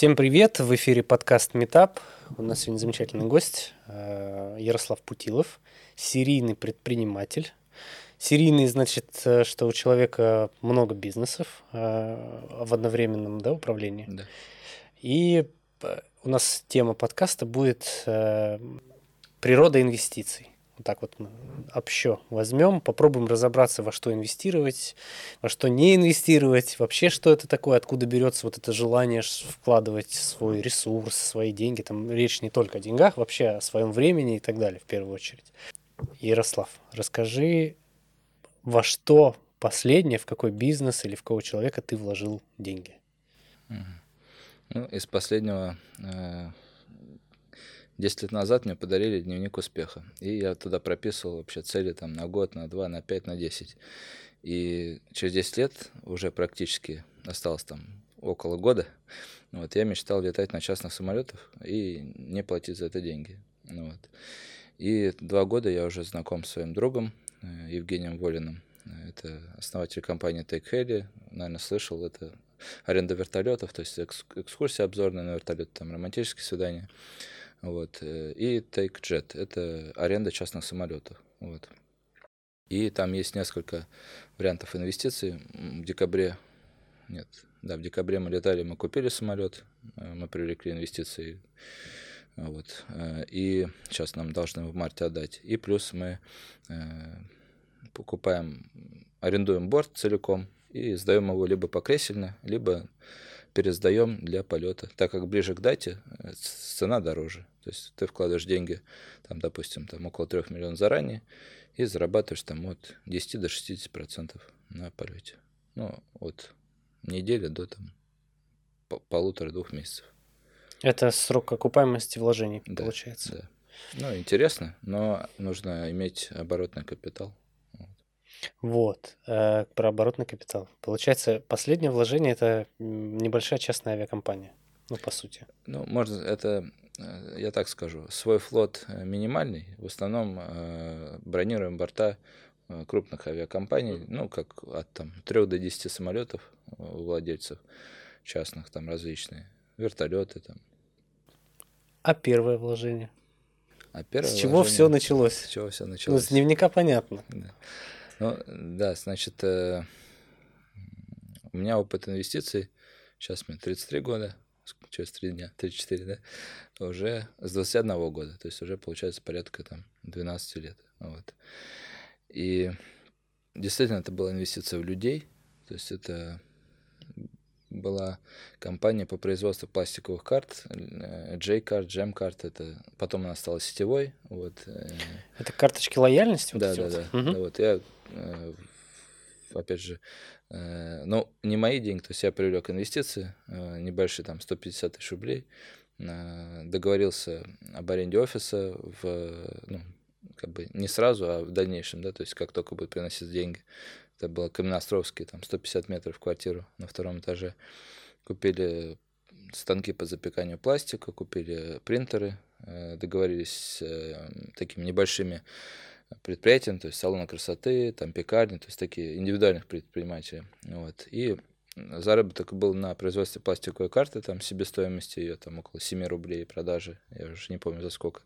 Всем привет! В эфире подкаст Метап. У нас сегодня замечательный гость э, Ярослав Путилов, серийный предприниматель. Серийный значит, э, что у человека много бизнесов э, в одновременном да, управлении. Да. И у нас тема подкаста будет природа инвестиций. Так вот общо возьмем, попробуем разобраться, во что инвестировать, во что не инвестировать, вообще что это такое, откуда берется вот это желание вкладывать свой ресурс, свои деньги. Там речь не только о деньгах, вообще о своем времени и так далее в первую очередь. Ярослав, расскажи, во что последнее, в какой бизнес или в какого человека ты вложил деньги? Ну, из последнего э, 10 лет назад мне подарили дневник успеха. И я туда прописывал вообще цели там на год, на два, на пять, на десять. И через 10 лет уже практически осталось там около года. Вот, я мечтал летать на частных самолетах и не платить за это деньги. Ну вот. И два года я уже знаком с своим другом э, Евгением Волиным. Это основатель компании Take Heli. Наверное, слышал, это аренда вертолетов, то есть экскурсия обзорная на вертолет, там романтические свидания. Вот. Э, и Take Jet – это аренда частных самолетов. Вот. И там есть несколько вариантов инвестиций. В декабре, нет, да, в декабре мы летали, мы купили самолет, э, мы привлекли инвестиции. Вот. Э, и сейчас нам должны в марте отдать. И плюс мы покупаем, арендуем борт целиком и сдаем его либо покресельно, либо пересдаем для полета. Так как ближе к дате, цена дороже. То есть ты вкладываешь деньги, там, допустим, там около 3 миллионов заранее, и зарабатываешь там от 10 до 60 процентов на полете. Ну, от недели до там полутора-двух месяцев. Это срок окупаемости вложений, да, получается. Да. Ну, интересно, но нужно иметь оборотный капитал. Вот, э, про оборотный капитал. Получается, последнее вложение это небольшая частная авиакомпания, ну, по сути. Ну, можно, это я так скажу, свой флот э, минимальный. В основном э, бронируем борта крупных авиакомпаний, ну, как от там, 3 до 10 самолетов у владельцев частных, там различные, вертолеты там. А первое вложение? А первое с чего все началось? С чего все началось? Ну, с дневника понятно. Да. Ну, да, значит, э, у меня опыт инвестиций, сейчас мне 33 года, через 3 дня, 3-4, да, уже с 21 года, то есть уже получается порядка там 12 лет. Вот. И действительно это была инвестиция в людей, то есть это была компания по производству пластиковых карт, J-карт, Gem-карт, это потом она стала сетевой. Вот. Э. Это карточки лояльности? Вот да, да, да, угу. да. Вот я, э, опять же, Э, ну, не мои деньги, то есть я привлек инвестиции, э, небольшие, там, 150 тысяч рублей, э, договорился об аренде офиса в, ну, как бы не сразу, а в дальнейшем, да, то есть как только будет приносить деньги. Это было Каменноостровский, там 150 метров квартиру на втором этаже. Купили станки по запеканию пластика, купили принтеры, договорились с такими небольшими предприятиям, то есть салоны красоты, там пекарни, то есть такие индивидуальных предпринимателей. Вот. И заработок был на производстве пластиковой карты, там себестоимость ее там около 7 рублей продажи, я уже не помню за сколько.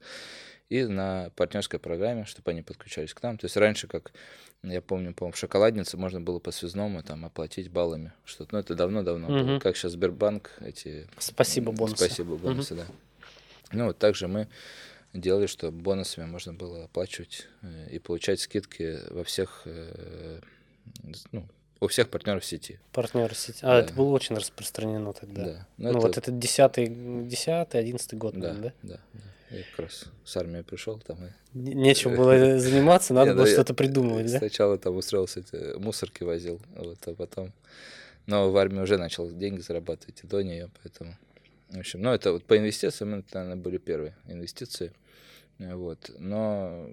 И на партнерской программе, чтобы они подключались к нам. То есть раньше, как я помню, по в шоколаднице можно было по связному там оплатить баллами что-то. Ну, это давно-давно угу. было. Как сейчас Сбербанк эти... Спасибо бонусы. Спасибо бонусы, угу. да. Ну, вот также мы делали, что бонусами можно было оплачивать э, и получать скидки во всех, э, ну, у всех партнеров сети. Партнеры сети. А, да. это было очень распространено тогда. Да. Ну, ну это... вот это 10 десятый, одиннадцатый год, да, наверное, да? Да, да. Я как раз с армией пришел там и... Нечем было заниматься, надо было что-то придумывать, да? Сначала там устроился, мусорки возил, вот, а потом... Но в армии уже начал деньги зарабатывать и до нее, поэтому... В общем, ну, это вот по инвестициям, это, наверное, были первые инвестиции. Вот. Но...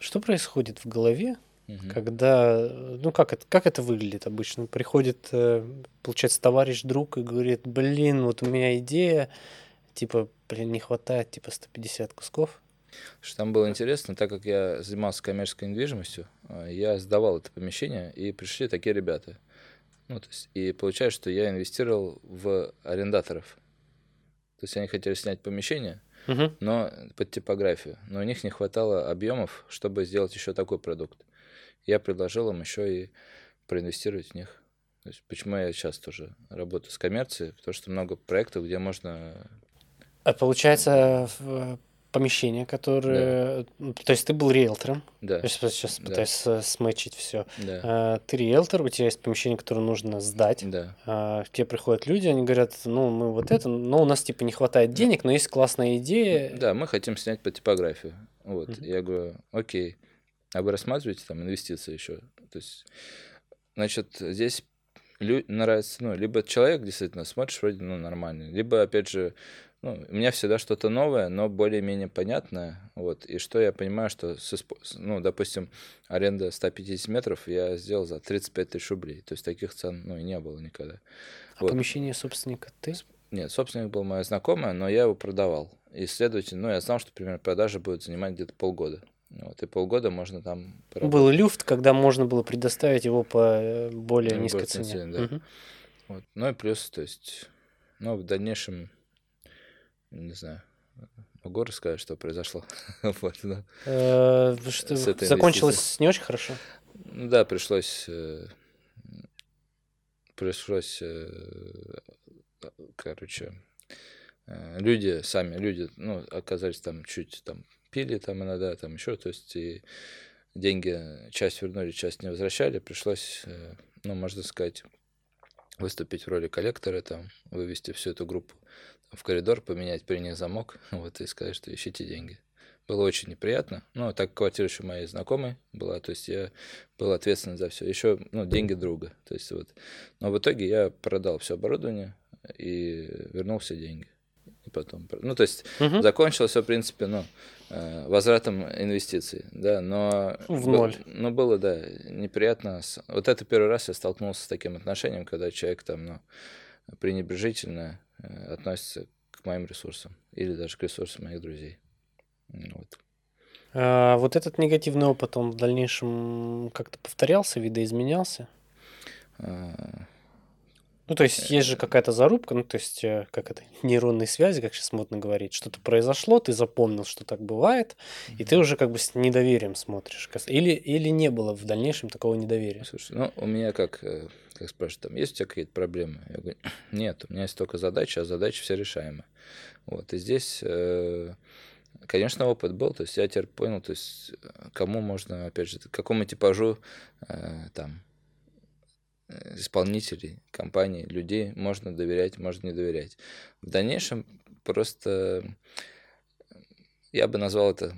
Что происходит в голове, угу. когда... Ну, как это, как это выглядит обычно? Приходит, э, получается, товарищ, друг и говорит, блин, вот у меня идея, типа, блин, не хватает, типа, 150 кусков. Что там было интересно, так как я занимался коммерческой недвижимостью, э, я сдавал это помещение, и пришли такие ребята. Ну, то есть, и получается, что я инвестировал в арендаторов. То есть они хотели снять помещение, Мгм. но под типографию. Но у них не хватало объемов, чтобы сделать еще такой продукт. Я предложил им еще и проинвестировать в них. То есть почему я сейчас тоже работаю с коммерцией, потому что много проектов, где можно... А получается, помещение, которое... ну, То есть ты был риэлтором. Да, Я сейчас, сейчас Да. пытаюсь э, смычить все. да, Ты риэлтор, у тебя есть помещение, которое нужно сдать. да. А, К тебе приходят люди, они говорят, ну, мы вот это, но у нас типа не хватает денег, но есть классная идея. Да, мы хотим снять под типографию. Вот. Мгм. Я говорю, окей. А вы рассматриваете там инвестиции еще? То есть, значит, здесь лю- нравится, ну, либо человек действительно смотришь вроде, ну, нормальный, либо, опять же, ну, у меня всегда что-то новое, но более-менее понятное, вот, и что я понимаю, что, с с- ну, допустим, аренда 150 метров я сделал за 35 тысяч рублей, то есть таких цен, ну, и не было никогда. А вот. помещение собственника ты? Нет, собственник был моя знакомая, но я его продавал. И, следовательно, ну, я знал, что, примерно, продажа будет занимать где-то полгода. Вот, и полгода можно там поработать. Был люфт, когда можно было предоставить его по э, более Ну, низкой цене. цене, да. Мгм. Вот. Ну и плюс, то есть, ну, в дальнейшем, не знаю, могу рассказать, что произошло. вот, да. Э, что- С этой Закончилось не очень хорошо. Да, пришлось, э, пришлось, э, короче, люди сами, люди, ну, оказались там чуть там пили там иногда, там еще, то есть и деньги часть вернули, часть не возвращали, пришлось, ну, можно сказать, выступить в роли коллектора, там, вывести всю эту группу в коридор, поменять при них замок, вот, и сказать, что ищите деньги. Было очень неприятно. Ну, так квартира еще моей знакомой была, то есть я был ответственен за все. Еще, ну, деньги друга. То есть вот. Но в итоге я продал все оборудование и вернул все деньги. И потом, ну, то есть Мгм. закончилось все, в принципе, ну, э, возвратом инвестиций, да, но... В был- ноль. Ну, было, да, неприятно. Вот это первый раз я столкнулся с таким отношением, когда человек там, ну, пренебрежительно э, относится к моим ресурсам или даже к ресурсам моих друзей. Вот. А вот этот негативный опыт, он в дальнейшем как-то повторялся, видоизменялся? А, Ну, то есть есть же какая-то зарубка, ну, то есть, э, как это, нейронные связи, как сейчас модно говорить. Что-то произошло, ты запомнил, что так бывает, и ты уже как бы с недоверием смотришь. Или, или не было в дальнейшем такого недоверия? Слушай, ну, у меня как, э, как спрашивают, там, есть у тебя какие-то проблемы? Я говорю, нет, у меня есть только задачи, а задачи все решаемы. Вот, и здесь, э, конечно, опыт был, то есть я теперь понял, то есть кому можно, опять же, к какому типажу э, там исполнителей, компаний, людей можно доверять, можно не доверять. В дальнейшем просто э, я бы назвал это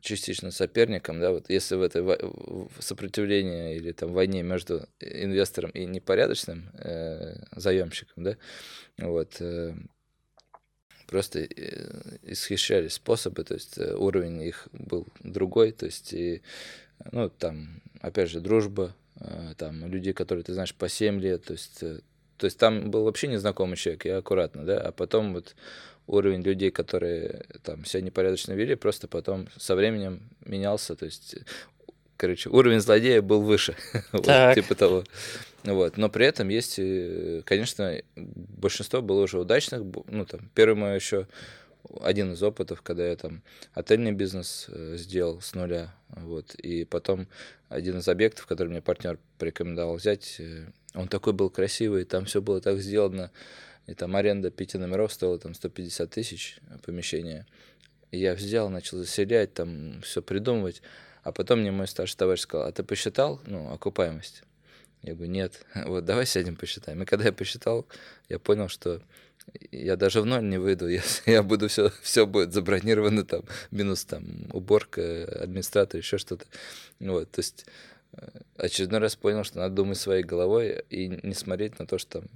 частично соперником, да, вот если в этой в сопротивлении или там войне между инвестором и непорядочным э, заемщиком, да, вот, э, просто э, исхищали способы, то есть э, уровень их был другой, то есть и, ну, там, опять же, дружба, э, там, людей, которые ты знаешь по 7 лет, то есть, э, то есть там был вообще незнакомый человек, я аккуратно, да, а потом вот уровень людей, которые там себя непорядочно вели, просто потом со временем менялся, то есть, короче, уровень злодея был выше, вот, типа того. Вот. Но при этом есть, конечно, большинство было уже удачных. Ну, там, первый мой еще один из опытов, когда я там отельный бизнес э, сделал с нуля. Вот. И потом один из объектов, который мне партнер порекомендовал взять, э, он такой был красивый, там все было так сделано. И там аренда пяти номеров стоила там 150 тысяч помещение. И я взял, начал заселять, там все придумывать. А потом мне мой старший товарищ сказал, а ты посчитал, ну, окупаемость? Я говорю, нет, вот давай сядем посчитаем. И когда я посчитал, я понял, что я даже в ноль не выйду, я, я буду все, все будет забронировано там, минус там уборка, администратор, еще что-то. Вот, то есть э, очередной раз понял, что надо думать своей головой и не смотреть на то, что там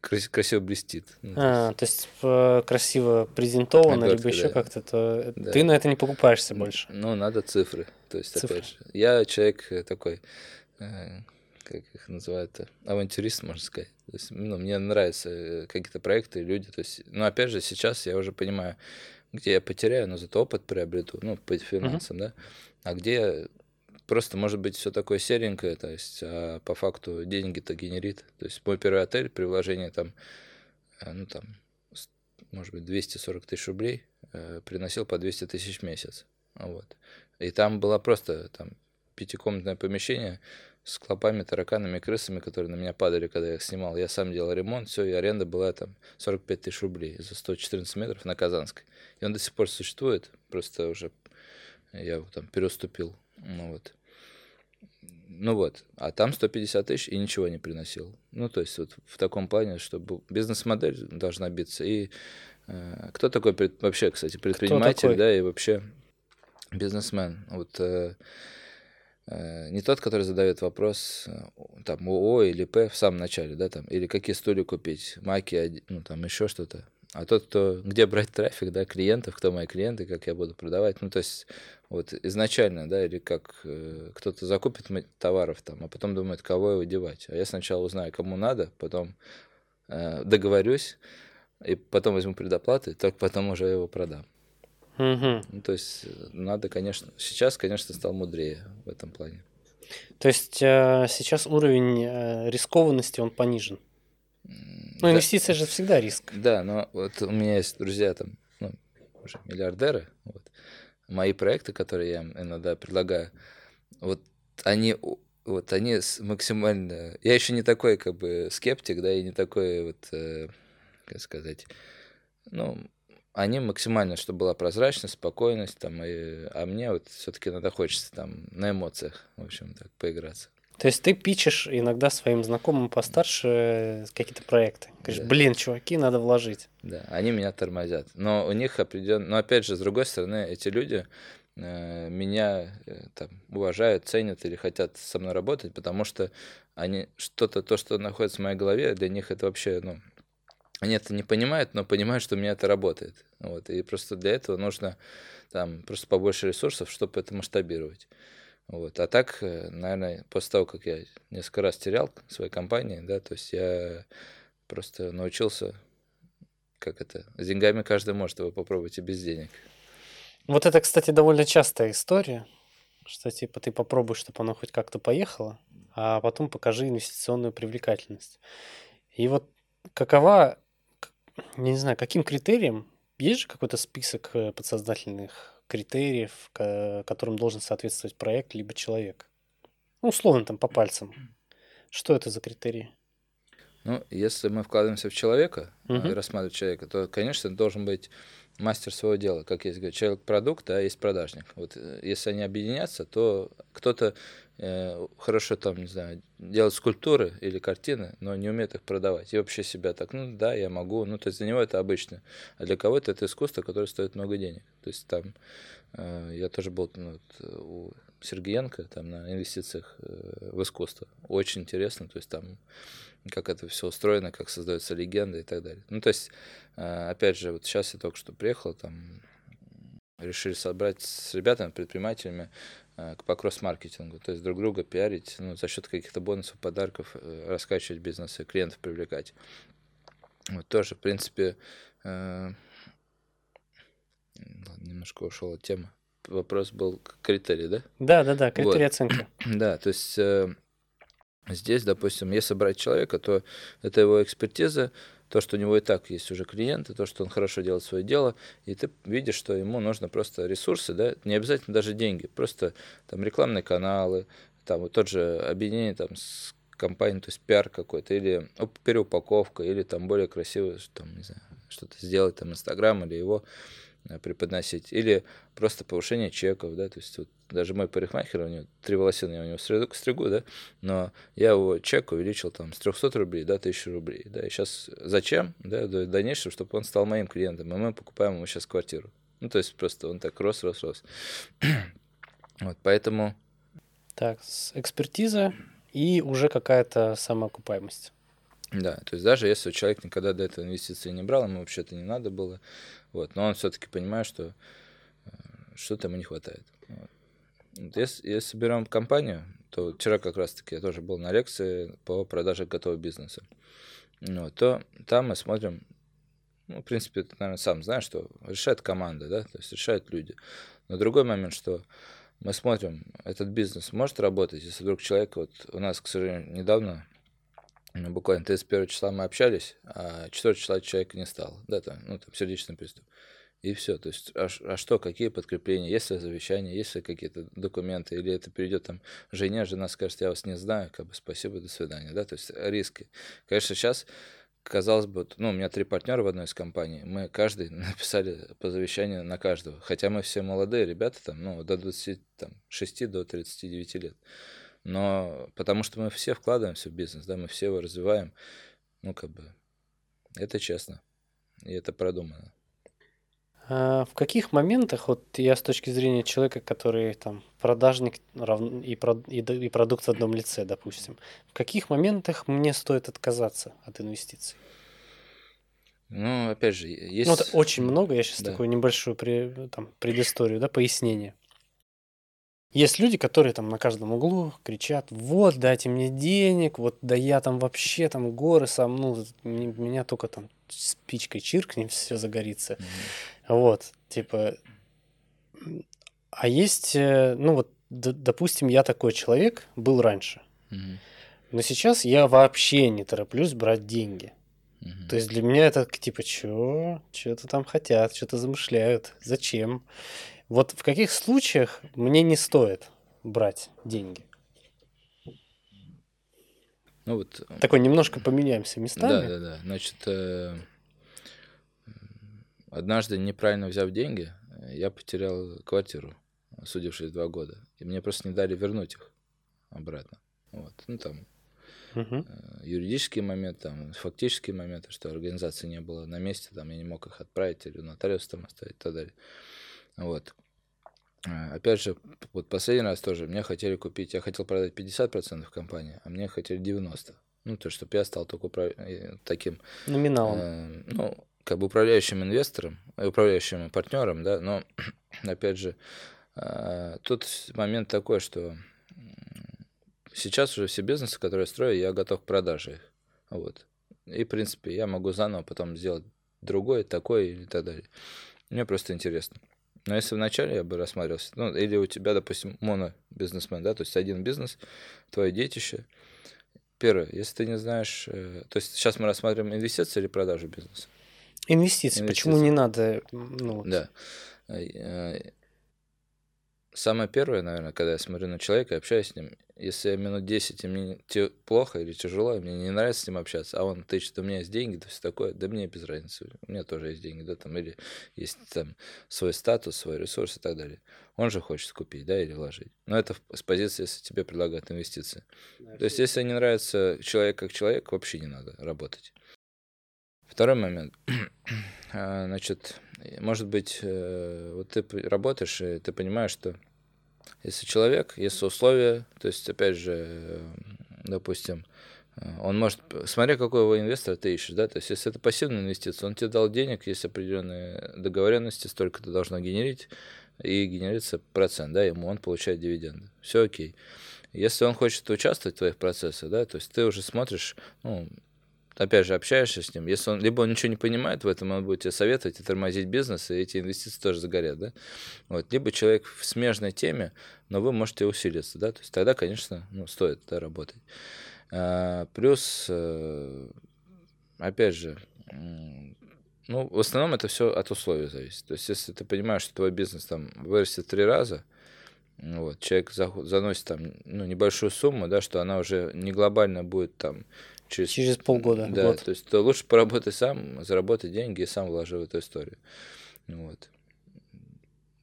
крас- красиво блестит. Ну, А, то есть э, красиво презентовано, либо Обертка, еще да. как-то, то Да. ты на это не покупаешься больше. Ну, надо цифры. То есть, Цифры. опять же, я человек э, такой, э, как их называют, авантюрист, можно сказать. То есть, ну, мне нравятся э, какие-то проекты, люди. То есть, ну, опять же, сейчас я уже понимаю, где я потеряю, но зато опыт приобрету, ну, по финансам, да, а где просто может быть все такое серенькое, то есть а по факту деньги-то генерит. То есть мой первый отель при вложении там, э, ну там, может быть, 240 тысяч рублей э, приносил по 200 тысяч в месяц. Вот. И там было просто там пятикомнатное помещение с клопами, тараканами, крысами, которые на меня падали, когда я их снимал. Я сам делал ремонт, все, и аренда была там 45 тысяч рублей за 114 метров на Казанской. И он до сих пор существует, просто уже я его там переступил. Ну вот. Ну вот, а там 150 тысяч и ничего не приносил. Ну, то есть вот в таком плане, чтобы бизнес-модель должна биться. И э, кто такой пред, вообще, кстати, предприниматель, такой? да, и вообще бизнесмен? Вот э, э, не тот, который задает вопрос, э, там, ООО или П в самом начале, да, там, или какие стулья купить, маки, ну, там, еще что-то. А тот, кто, где брать трафик, да, клиентов, кто мои клиенты, как я буду продавать, ну, то есть, вот изначально, да, или как э, кто-то закупит товаров там, а потом думает, кого его девать. А я сначала узнаю, кому надо, потом э, договорюсь, и потом возьму предоплаты, только потом уже его продам. Угу. Ну, то есть, надо, конечно, сейчас, конечно, стал мудрее в этом плане. То есть, э, сейчас уровень э, рискованности, он понижен? Ну, да. же всегда риск. Да, но вот у меня есть друзья там, ну, уже миллиардеры, вот, мои проекты, которые я им иногда предлагаю, вот они вот они максимально... Я еще не такой, как бы, скептик, да, и не такой, вот, э, как сказать, ну, они максимально, чтобы была прозрачность, спокойность, там, и, а мне вот все-таки иногда хочется там на эмоциях, в общем, так, поиграться. То есть ты пичешь иногда своим знакомым постарше какие-то проекты. Говоришь, да. блин, чуваки, надо вложить. Да, они меня тормозят. Но у них определенно... Но опять же, с другой стороны, эти люди э, меня э, там, уважают, ценят или хотят со мной работать, потому что они что-то, то, что находится в моей голове, для них это вообще, ну, они это не понимают, но понимают, что у меня это работает. Вот, и просто для этого нужно там просто побольше ресурсов, чтобы это масштабировать. Вот. А так, э, наверное, после того, как я несколько раз терял своей компании, да, то есть я просто научился, как это, с деньгами каждый может, его попробуйте без денег. Вот это, кстати, довольно частая история, что типа ты попробуй, чтобы оно хоть как-то поехало, а потом покажи инвестиционную привлекательность. И вот какова, не знаю, каким критерием, есть же какой-то список э, подсознательных критериев, которым должен соответствовать проект либо человек. Ну, условно, там по пальцам. Что это за критерии? Ну, если мы вкладываемся в человека угу. и рассматриваем человека, то, конечно, должен быть мастер своего дела. Как есть говорят, человек-продукт, а есть продажник. Вот э, если они объединятся, то кто-то э, хорошо там, не знаю, делает скульптуры или картины, но не умеет их продавать. И вообще себя так, ну да, я могу. Ну, то есть для него это обычно. А для кого-то это искусство, которое стоит много денег. То есть там э, я тоже был ну, вот, у Сергеенко там на инвестициях э, в искусство. Очень интересно. То есть там как это все устроено, как создается легенда и так далее. Ну, то есть, э, опять же, вот сейчас я только что приехал, там решили собрать с ребятами, предпринимателями э, к покросс-маркетингу, то есть друг друга пиарить, ну, за счет каких-то бонусов, подарков, э, раскачивать бизнес и клиентов привлекать. Вот тоже, в принципе, немножко ушел от темы. Вопрос был критерий, да? Да, да, да, критерий вот. оценки. Да, то есть Здесь, допустим, если брать человека, то это его экспертиза, то, что у него и так есть уже клиенты, то, что он хорошо делает свое дело, и ты видишь, что ему нужно просто ресурсы, да, не обязательно даже деньги, просто там рекламные каналы, там вот тот же объединение там с компанией, то есть пиар какой-то, или переупаковка, или там более красиво, там, не знаю, что-то сделать, там, Инстаграм или его Э, преподносить, или просто повышение чеков, да, то есть вот даже мой парикмахер, у него три волосины, я у него стригу, стригу, да, но я его чек увеличил там с 300 рублей до 1000 рублей, да, и сейчас зачем, да, в дальнейшем, чтобы он стал моим клиентом, и мы покупаем ему сейчас квартиру. Ну, то есть просто он так рос, рос, рос. вот, поэтому... Так, экспертиза и уже какая-то самоокупаемость. Да, то есть даже если человек никогда до этого инвестиции не брал, ему вообще-то не надо было, вот, но он все-таки понимает, что э, что-то ему не хватает. Вот. Если, если берем компанию, то вчера как раз-таки я тоже был на лекции по продаже готового бизнеса. Вот, то там мы смотрим, ну, в принципе, ты, наверное, сам знаешь, что решает команда, да, то есть решают люди. Но другой момент, что мы смотрим, этот бизнес может работать, если вдруг человек, вот у нас, к сожалению, недавно, ну, буквально 31 числа мы общались, а 4 числа человека не стало, да, там, ну, там, сердечный приступ. И все, то есть, а, а что, какие подкрепления, есть ли завещание, есть ли какие-то документы, или это перейдет там жене, жена скажет, я вас не знаю, как бы спасибо, до свидания, да, то есть риски. Конечно, сейчас казалось бы, ну, у меня три партнера в одной из компаний, мы каждый написали по завещанию на каждого, хотя мы все молодые ребята, там, ну, до 26 до 39 лет, но потому что мы все вкладываемся в бизнес, да, мы все его развиваем, ну, как бы, это честно, и это продумано. А в каких моментах, вот я с точки зрения человека, который там продажник и, и, продукт в одном лице, допустим, в каких моментах мне стоит отказаться от инвестиций? Ну, опять же, есть... Ну, это очень много, я сейчас да. такую небольшую там, предысторию, да, пояснение. Есть люди, которые там на каждом углу кричат, вот, дайте мне денег, вот, да я там вообще там горы сам, ну, меня только там спичкой чиркнем, все загорится. Mm-hmm. Вот, типа, а есть, э, ну вот, допустим, я такой человек был раньше, mm-hmm. но сейчас я вообще не тороплюсь брать деньги. Mm-hmm. То есть для меня это типа, чё, что-то там хотят, что-то замышляют, зачем? Вот в каких случаях мне не стоит брать деньги? Ну вот. Такой немножко поменяемся местами. Да, да, да. Значит, э, Однажды, неправильно взяв деньги, я потерял квартиру, судившись два года. И мне просто не дали вернуть их обратно. Вот. Ну, там угу. юридический момент, там, фактические моменты, что организации не было на месте, там, я не мог их отправить или нотариус там оставить и так далее. Вот. Э, опять же, вот последний раз тоже мне хотели купить, я хотел продать 50% компании, а мне хотели 90%. Ну, то, чтобы я стал только управ... Э, таким... Номиналом. Э, ну, как бы управляющим инвестором, э, управляющим партнером, да, но опять же, а, тут момент такой, что сейчас уже все бизнесы, которые я строю, я готов к продаже их. Вот. И, в принципе, я могу заново потом сделать другой, такой и так далее. Мне просто интересно. Но если вначале я бы рассматривался, ну, или у тебя, допустим, моно-бизнесмен, да, то есть один бизнес, твое детище. Первое, если ты не знаешь, э, то есть сейчас мы рассматриваем инвестиции или продажу бизнеса. Инвестиции. Инвестиции. Почему не надо? Ну, вот. Да. Самое первое, наверное, когда я смотрю на человека и общаюсь с ним, если я минут 10, и мне плохо или тяжело, и мне не нравится с ним общаться, а он тычет, у меня есть деньги, то все такое, да мне без разницы, у меня тоже есть деньги, да, там, или есть там свой статус, свой ресурс и так далее. Он же хочет купить, да, или вложить. Но это с позиции, если тебе предлагают инвестиции. Да, то есть, если не нравится человек как человек, вообще не надо работать. Второй момент. А, значит, может быть, э, вот ты работаешь, и ты понимаешь, что если человек, если условия, то есть, опять же, допустим, э, он может, смотря какого инвестора ты ищешь, да, то есть, если это пассивная инвестиция, он тебе дал денег, есть определенные договоренности, столько ты должно генерить, и генерится процент, да, ему он получает дивиденды. Все окей. Если он хочет участвовать в твоих процессах, да, то есть ты уже смотришь, ну, опять же, общаешься с ним, если он, либо он ничего не понимает в этом, он будет тебе советовать и тормозить бизнес, и эти инвестиции тоже загорят, да, вот, либо человек в смежной теме, но вы можете усилиться, да, то есть тогда, конечно, ну, стоит, да, работать. А, плюс, э, опять же, ну, в основном это все от условий зависит. То есть, если ты понимаешь, что твой бизнес там вырастет три раза, вот, человек заносит там ну, небольшую сумму, да, что она уже не глобально будет там через, через полгода. Да, год. то есть то лучше поработай сам, заработай деньги и сам вложи в эту историю. Вот.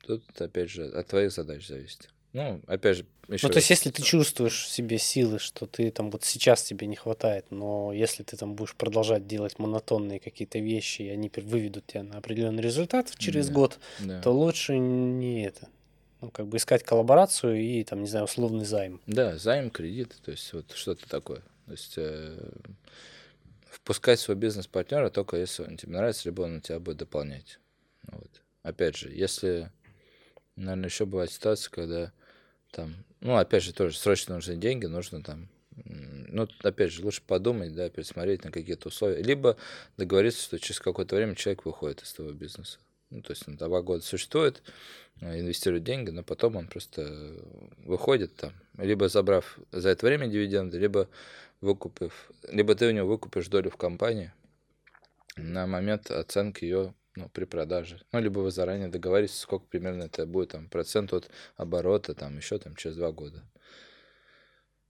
Тут, опять же, от твоих задач зависит. Ну, опять же, еще Ну, то есть, если ты чувствуешь в себе силы, что ты там вот сейчас тебе не хватает, но если ты там будешь продолжать делать монотонные какие-то вещи, и они выведут тебя на определенный результат через да, год, да. то лучше не это. Ну, как бы искать коллаборацию и там, не знаю, условный займ. Да, займ, кредит, то есть вот что-то такое. То есть э, впускать свой бизнес-партнера только если он тебе нравится, либо он тебя будет дополнять. Вот. Опять же, если, наверное, еще бывает ситуация, когда там, ну, опять же, тоже срочно нужны деньги, нужно там, ну, опять же, лучше подумать, да, пересмотреть на какие-то условия, либо договориться, что через какое-то время человек выходит из твоего бизнеса. Ну, то есть он два года существует, э, инвестирует деньги, но потом он просто выходит там, либо забрав за это время дивиденды, либо выкупив, либо ты у него выкупишь долю в компании на момент оценки ее ну, при продаже. Ну, либо вы заранее договоритесь, сколько примерно это будет, там, процент от оборота, там, еще там через два года.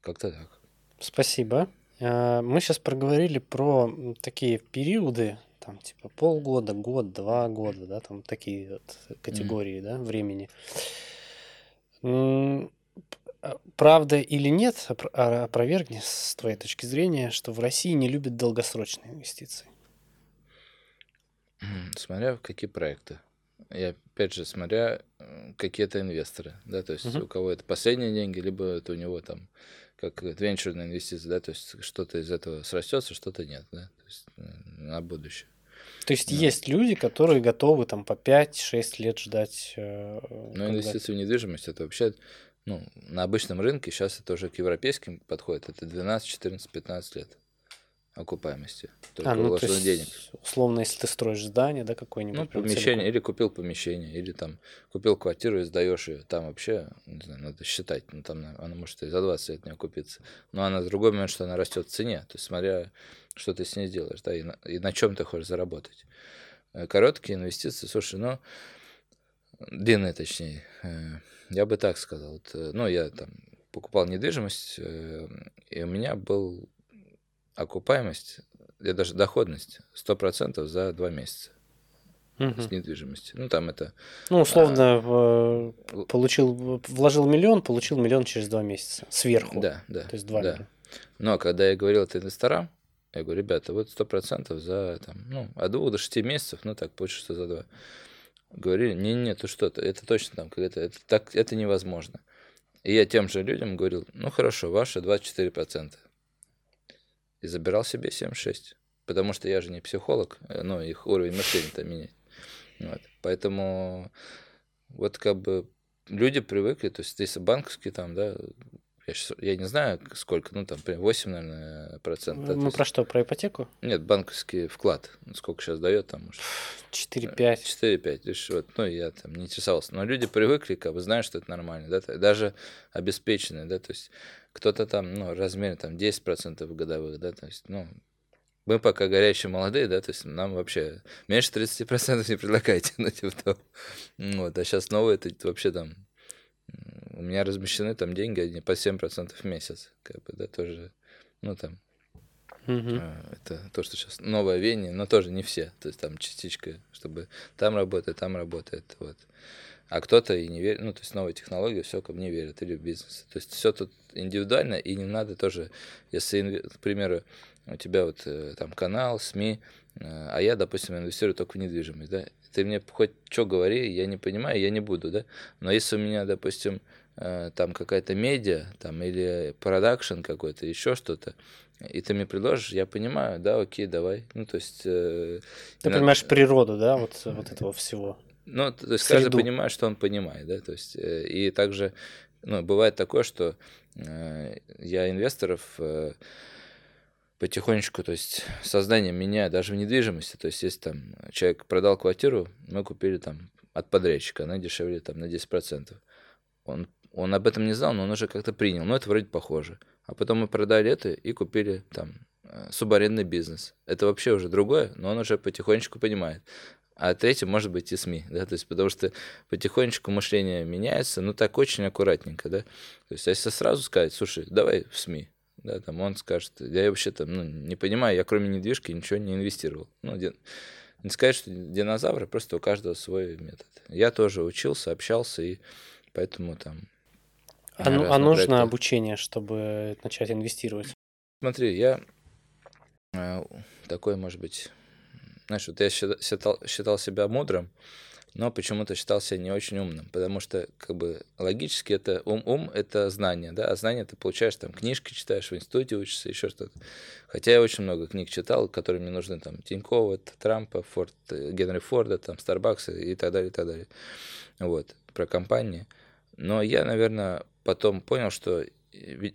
Как-то так. Спасибо. А, мы сейчас проговорили про такие периоды, там, типа полгода, год, два года, да, там такие вот категории, mm. да, времени. А, правда или нет, а, опровергни с твоей точки зрения, что в России не любят долгосрочные инвестиции. Смотря какие проекты. И опять же, смотря какие это инвесторы, да, то есть uh-huh. у кого это последние деньги, либо это у него там как венчурные инвестиции, да, то есть что-то из этого срастется, что-то нет, да, то есть на будущее. То есть да. есть люди, которые готовы там по 5-6 лет ждать. Э, Но инвестиции в недвижимость это вообще, ну, на обычном рынке сейчас это уже к европейским подходит, это 12, 14, 15 лет окупаемости. Только а, ну, то есть, денег. Условно, если ты строишь здание, да, какое-нибудь. Ну, помещение, целиком. или купил помещение, или там купил квартиру и сдаешь ее. Там вообще, не знаю, надо считать. Ну, там она может и за 20 лет не окупиться. Но она другой момент, что она растет в цене. То есть, смотря, что ты с ней делаешь, да, и на, и на чем ты хочешь заработать. Э, короткие инвестиции, слушай, ну, длинные, точнее. Э, я бы так сказал. Вот, э, ну, я там покупал недвижимость, и у меня был окупаемость, или даже доходность 100% за два месяца угу. с недвижимости. Ну, там это... Ну, условно, а, получил, вложил миллион, получил миллион через два месяца сверху. Да, да. То есть два да. миллиона. Но когда я говорил это инвесторам, я говорю, ребята, вот сто процентов за там, ну, от двух до шести месяцев, ну так, получится за два. Говорили, не-не, то что-то, это точно там, это, это, так, это невозможно. И я тем же людям говорил, ну хорошо, ваши 24% и забирал себе 7-6. Потому что я же не психолог, э, но их уровень мышления-то менять. Вот. Поэтому вот как бы люди привыкли, то есть если банковские там, да, я, сейчас, я не знаю сколько, ну там 8, наверное, процентов. Мы про что, про ипотеку? Нет, банковский вклад, сколько сейчас дает там, может. 4-5. 4-5, лишь вот, ну я там не интересовался. Но люди привыкли, как бы знают, что это нормально, да, даже обеспеченные, да, то есть кто-то там, ну, размер там 10% годовых, да, то есть, ну, мы пока горячие молодые, да, то есть нам вообще меньше 30% не предлагайте, ну, типа того. Вот, а сейчас новые, это вообще там, у меня размещены там деньги, они по 7% в месяц, как бы, да, тоже, ну, там, Угу. Это то, что сейчас новое веяние, но тоже не все. То есть там частичка, чтобы там работает, там работает. Вот а кто-то и не верит, ну, то есть новые технологии, все ко мне верят, или в бизнес. То есть все тут индивидуально, и не надо тоже, если, к примеру, у тебя вот э, там канал, СМИ, э, а я, допустим, инвестирую только в недвижимость, да, ты мне хоть что говори, я не понимаю, я не буду, да, но если у меня, допустим, э, там какая-то медиа, там, или продакшн какой-то, еще что-то, и ты мне предложишь, я понимаю, да, окей, давай. Ну, то есть... Ты понимаешь природу, да, вот, вот этого всего. Ну, то есть Среду. каждый понимает, что он понимает, да, то есть, э, и также, ну, бывает такое, что э, я инвесторов э, потихонечку, то есть создание меняю даже в недвижимости, то есть если там человек продал квартиру, мы купили там от подрядчика, она дешевле там на 10%. Он, он об этом не знал, но он уже как-то принял, ну это вроде похоже. А потом мы продали это и купили там субарендный бизнес. Это вообще уже другое, но он уже потихонечку понимает а третье может быть и СМИ, да, то есть потому что потихонечку мышление меняется, ну так очень аккуратненько, да, то есть если сразу сказать, слушай, давай в СМИ, да, там он скажет, я вообще там, ну, не понимаю, я кроме недвижки ничего не инвестировал, ну, ди... не сказать, что динозавры, просто у каждого свой метод. Я тоже учился, общался, и поэтому там... А, ну, а нужно проекты... обучение, чтобы начать инвестировать? Смотри, я э, такой, может быть, знаешь, вот я считал, считал себя мудрым, но почему-то считал себя не очень умным, потому что как бы логически это ум, ум это знание, да, а знание ты получаешь там книжки читаешь, в институте учишься, еще что-то. Хотя я очень много книг читал, которые мне нужны там Тинькова, Трампа, Форд, Генри Форда, там Старбакса и так далее, и так далее. Вот, про компании. Но я, наверное, потом понял, что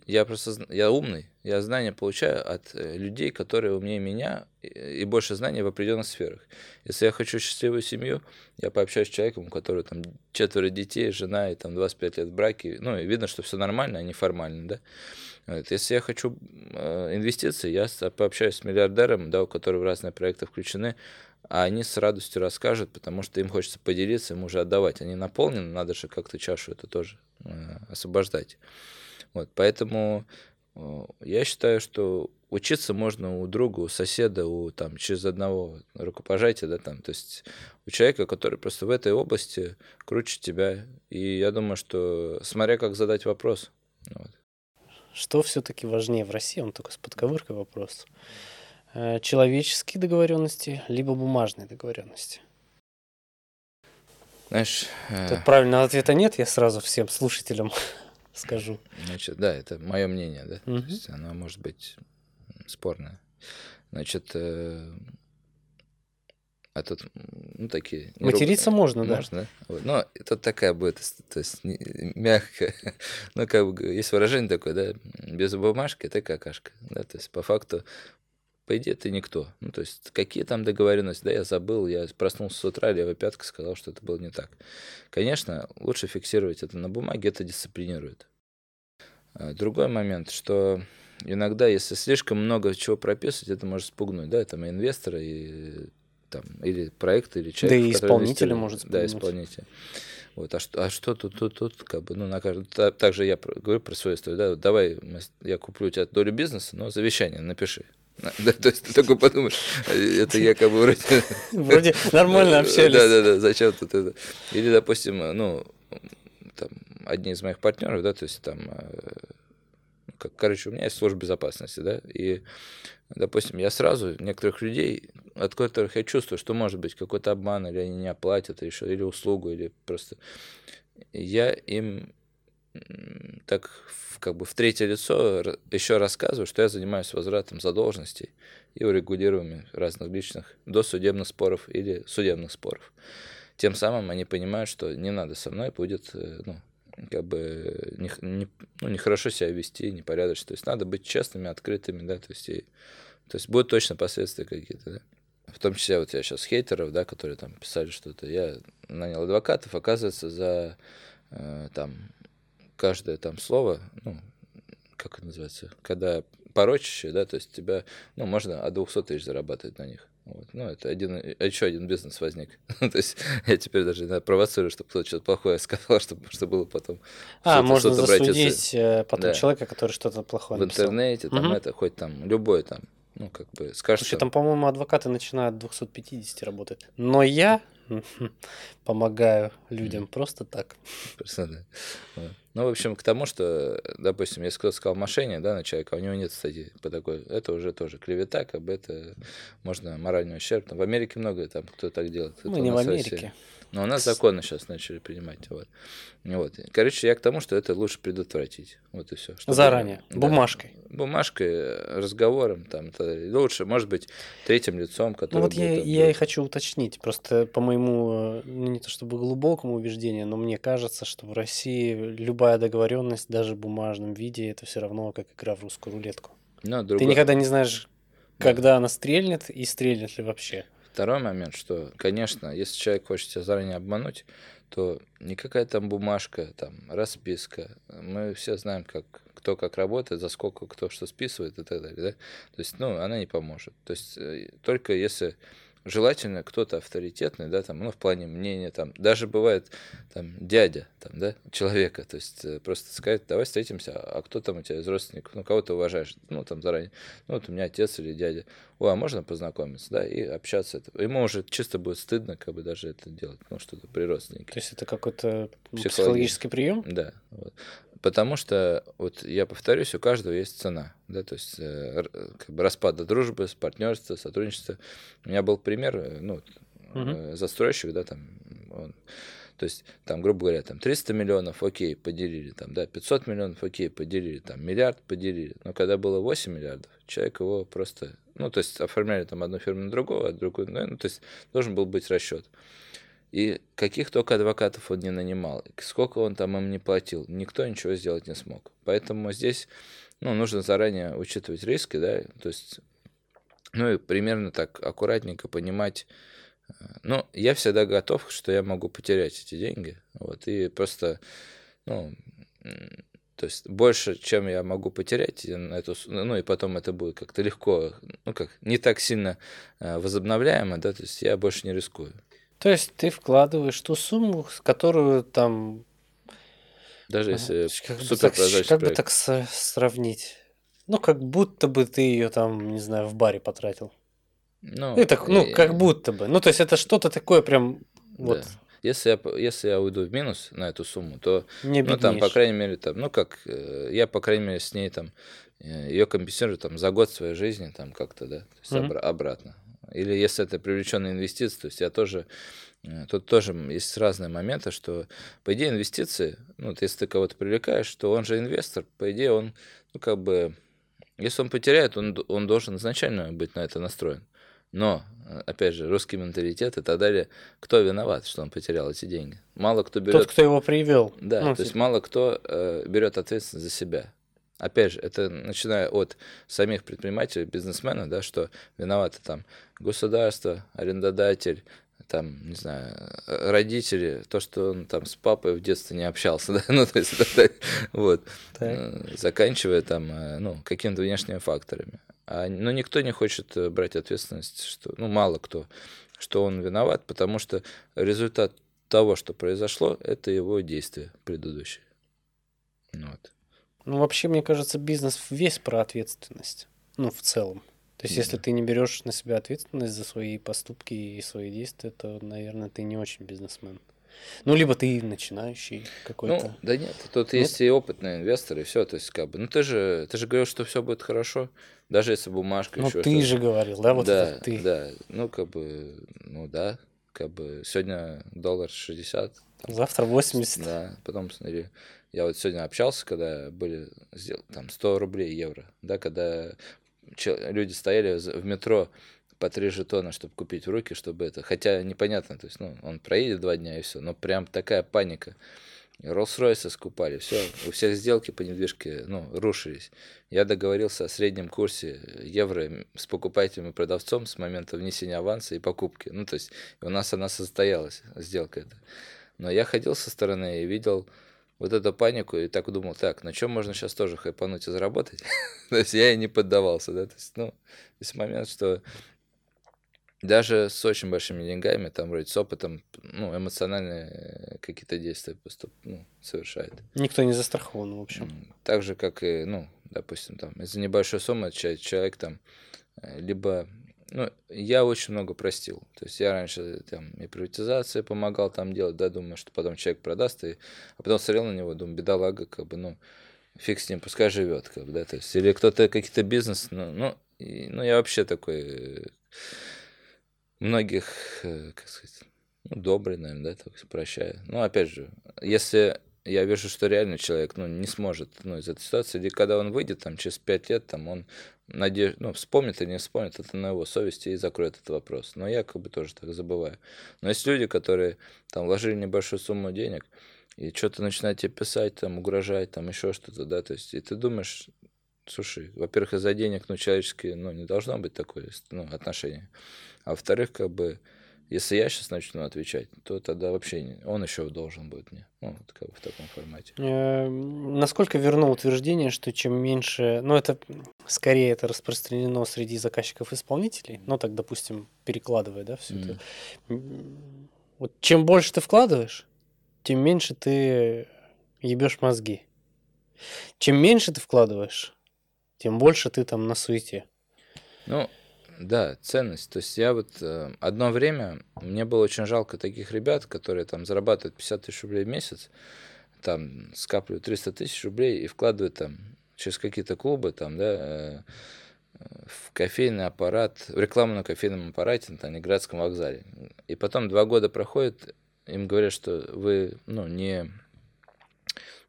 я просто я умный, я знания получаю от э, людей, которые умнее меня и больше знаний в определенных сферах. Если я хочу счастливую семью, я пообщаюсь с человеком, у которого там четверо детей, жена и там 25 лет в браке, ну и видно, что все нормально, а не формально, да. Вот. Если я хочу э, инвестиции, я пообщаюсь с миллиардером, да, у которого разные проекты включены, а они с радостью расскажут, потому что им хочется поделиться, им уже отдавать. Они наполнены, надо же как-то чашу это тоже э, освобождать. Вот, поэтому э, я считаю, что учиться можно у друга, у соседа, у там через одного рукопожатия, да, там, то есть у человека, который просто в этой области круче тебя. И я думаю, что смотря как задать вопрос. Вот. Что все-таки важнее в России? Он только с подковыркой вопрос. Э, человеческие договоренности, либо бумажные договоренности? Знаешь... Тут э... правильного ответа нет, я сразу всем слушателям скажу. Значит, да, это мое мнение, да. Угу. То есть оно может быть спорное. Значит, э, а тут, ну, такие... Материться рук... можно, да. Можно, да. Вот. Но это такая будет, то есть не, мягкая. ну, как бы, есть выражение такое, да, без бумажки это какашка. Да, то есть по факту по идее, ты никто. Ну, то есть, какие там договоренности, да, я забыл, я проснулся с утра, левая пятка сказал, что это было не так. Конечно, лучше фиксировать это на бумаге, это дисциплинирует. А, другой момент, что иногда, если слишком много чего прописывать, это может спугнуть, да, там, инвестора, и, там, или проект, или человек. Да и исполнителя может спугнуть. Да, исполнителя. Вот, а что, а что тут, тут, тут, как бы, ну, на каждом, также я говорю про свою историю, да, давай я куплю у тебя долю бизнеса, но завещание напиши. Да, то есть ты такой подумаешь, это я как бы вроде... Вроде нормально общались. Да, да, да, зачем тут это? Или, допустим, ну, там, одни из моих партнеров, да, то есть там, э, как, короче, у меня есть служба безопасности, да, и, допустим, я сразу некоторых людей, от которых я чувствую, что может быть какой-то обман, или они не оплатят, или, еще, или услугу, или просто... Я им так как бы в третье лицо еще рассказываю, что я занимаюсь возвратом задолженностей и урегулированием разных личных досудебных споров или судебных споров. Тем самым они понимают, что не надо со мной, будет э, ну, как бы не, не, ну, нехорошо себя вести, непорядочно. То есть надо быть честными, открытыми, да, то есть, и, то есть будут точно последствия какие-то, да. В том числе вот я сейчас хейтеров, да, которые там писали что-то, я нанял адвокатов, оказывается, за э, там каждое там слово, ну, как это называется, когда порочащее, да, то есть тебя, ну, можно от 200 тысяч зарабатывать на них. Вот. Ну, это один, еще один бизнес возник. то есть я теперь даже да, провоцирую, чтобы кто-то что-то плохое сказал, чтобы, чтобы было потом... А, можно засудить э, потом да. человека, который что-то плохое В интернете, там угу. это, хоть там, любой там, ну, как бы, скажешь... Слушай, там, по-моему, адвокаты начинают 250 работать. Но я помогаю людям просто так. Просто, да. Ну, в общем, к тому, что, допустим, если кто-то сказал мошенник, да, на человека, а у него нет статьи по такой, это уже тоже клевета, как бы это можно моральный ущерб. В Америке много там кто так делает. Мы не в Америке. России. Но у нас законы сейчас начали принимать. Вот. Вот. Короче, я к тому, что это лучше предотвратить. Вот и все. Чтобы, Заранее. Да, бумажкой. Бумажкой, разговором, там, лучше, может быть, третьим лицом, который. Ну вот я, там, я и хочу уточнить. Просто по моему, ну не то чтобы глубокому убеждению, но мне кажется, что в России любая договоренность, даже в бумажном виде, это все равно как игра в русскую рулетку. Но другой... Ты никогда не знаешь, когда да. она стрельнет и стрельнет ли вообще. Второй момент, что, конечно, если человек хочет тебя заранее обмануть, то никакая там бумажка, там, расписка, мы все знаем, как, кто как работает, за сколько кто что списывает и так далее, да? То есть, ну, она не поможет. То есть, э, только если желательно кто-то авторитетный, да, там, ну, в плане мнения, там, даже бывает, там, дядя, там, да, человека, то есть э, просто сказать, давай встретимся, а кто там у тебя из родственников, ну, кого ты уважаешь, ну, там, заранее, ну, вот у меня отец или дядя, о, а можно познакомиться, да, и общаться, это, ему уже чисто будет стыдно, как бы, даже это делать, ну, что-то при родственнике. То есть это какой-то психологический прием? Да, вот. Потому что, вот я повторюсь, у каждого есть цена. Да, то есть э, как бы распада дружбы, партнерства, сотрудничества. У меня был пример, э, ну, угу. застройщик, да, там, он, то есть, там, грубо говоря, там 300 миллионов, окей, поделили, там, да, 500 миллионов, окей, поделили, там, миллиард поделили. Но когда было 8 миллиардов, человек его просто, ну, то есть, оформляли там одну фирму на другую, а другую, ну, то есть, должен был быть расчет. И каких только адвокатов он не нанимал, сколько он там им не платил, никто ничего сделать не смог. Поэтому здесь ну, нужно заранее учитывать риски, да, то есть, ну и примерно так аккуратненько понимать, э, ну, я всегда готов, что я могу потерять эти деньги, вот, и просто, ну, то есть больше, чем я могу потерять на эту, ну и потом это будет как-то легко, ну как, не так сильно э, возобновляемо, да, то есть я больше не рискую. То есть ты вкладываешь ту сумму, которую там... Даже если как бы так, Как бы так сравнить? Ну, как будто бы ты ее там, не знаю, в баре потратил. Ну, и так, ну, и... как будто бы. Ну, то есть это что-то такое прям... Вот. Да. Если я, если я уйду в минус на эту сумму, то, не ну, там, по крайней мере, там, ну, как, э, я, по крайней мере, с ней, там, э, ее компенсирую, там, за год своей жизни, там, как-то, да, то есть mm-hmm. обра- обратно. Или если это привлеченные инвестиции, то есть я тоже, э, тут тоже есть разные моменты, что, по идее, инвестиции, ну, вот если ты кого-то привлекаешь, то он же инвестор, по идее, он, ну, как бы, если он потеряет, он, он должен изначально быть на это настроен. Но, опять же, русский менталитет и так далее, кто виноват, что он потерял эти деньги? Мало кто берет... Тот, кто его привел. Да, ну, то есть мало кто э, берет ответственность за себя. Опять же, это начиная от самих предпринимателей, бизнесменов, да, что виноваты там государство, арендодатель, там, не знаю, родители, то, что он там с папой в детстве не общался, да, ну, то есть, вот, так. Э, заканчивая там, э, ну, какими-то внешними факторами. А, но никто не хочет э, брать ответственность, что, ну, мало кто, что он виноват, потому что результат того, что произошло, это его действия предыдущие. Вот. Ну, вообще, мне кажется, бизнес весь про ответственность. Ну, в целом. То есть, да. если ты не берешь на себя ответственность за свои поступки и свои действия, то, наверное, ты не очень бизнесмен. Ну, либо ты начинающий какой-то. Ну, да нет, тут нет? есть и опытные инвесторы, и все, то есть, как бы, ну, ты же, ты же говорил, что все будет хорошо, даже если бумажка ну, ты же говорил, да, вот да, это ты. Да, ну, как бы, ну, да, как бы, сегодня доллар 60. Завтра 80. Да, потом, смотри, я вот сегодня общался, когда были там 100 рублей евро, да, когда люди стояли в метро по три жетона, чтобы купить в руки, чтобы это. Хотя непонятно, то есть, ну, он проедет два дня и все, но прям такая паника. Роллс-Ройсы скупали, все, у всех сделки по недвижке, ну, рушились. Я договорился о среднем курсе евро с покупателем и продавцом с момента внесения аванса и покупки. Ну, то есть у нас она состоялась, сделка эта. Но я ходил со стороны и видел вот эту панику и так думал, так, на чем можно сейчас тоже хайпануть и заработать? то есть я и не поддавался, да, то есть, ну, есть момент, что даже с очень большими деньгами, там, вроде с опытом, ну, эмоциональные какие-то действия поступ, ну, совершает. Никто не застрахован, в общем. Так же, как и, ну, допустим, там, из-за небольшой суммы человек там, э, либо, ну, я очень много простил. То есть я раньше там и приватизации помогал там делать, да, думаю, что потом человек продаст, и, а потом смотрел на него, думаю, бедолага, как бы, ну, фиг с ним, пускай живет, как бы, да, то есть, или кто-то какие-то бизнес, ну, ну, и, ну, я вообще такой многих, э, как сказать, ну, добрый, наверное, да, так прощаю. Ну, опять же, если я вижу, что реально человек, ну, не сможет, ну, из этой ситуации, или когда он выйдет, там, через пять лет, там, он, надеюсь, ну, вспомнит или не вспомнит, это на его совести и закроет этот вопрос. Но я как бы тоже так забываю. Но есть люди, которые, там, вложили небольшую сумму денег, и что-то начинают тебе писать, там, угрожать, там, еще что-то, да, то есть, и ты думаешь, слушай, во-первых, из-за денег, ну, человеческие, ну, не должно быть такое, ну, отношение. А во-вторых, как бы, если я сейчас начну отвечать, то тогда вообще он еще должен будет мне. Ну, вот как бы в таком формате. Э, насколько верно утверждение, что чем меньше, ну это скорее это распространено среди заказчиков-исполнителей, ну так, допустим, перекладывая, да, все mm. это. Вот чем больше ты вкладываешь, тем меньше ты ебешь мозги. Чем меньше ты вкладываешь, тем больше ты там на суете. Ну, да, ценность. То есть я вот э, одно время, мне было очень жалко таких ребят, которые там зарабатывают 50 тысяч рублей в месяц, там скапливают 300 тысяч рублей и вкладывают там через какие-то клубы, там, да, э, в кофейный аппарат, в рекламу на кофейном аппарате на Ленинградском вокзале. И потом два года проходит, им говорят, что вы, ну, не,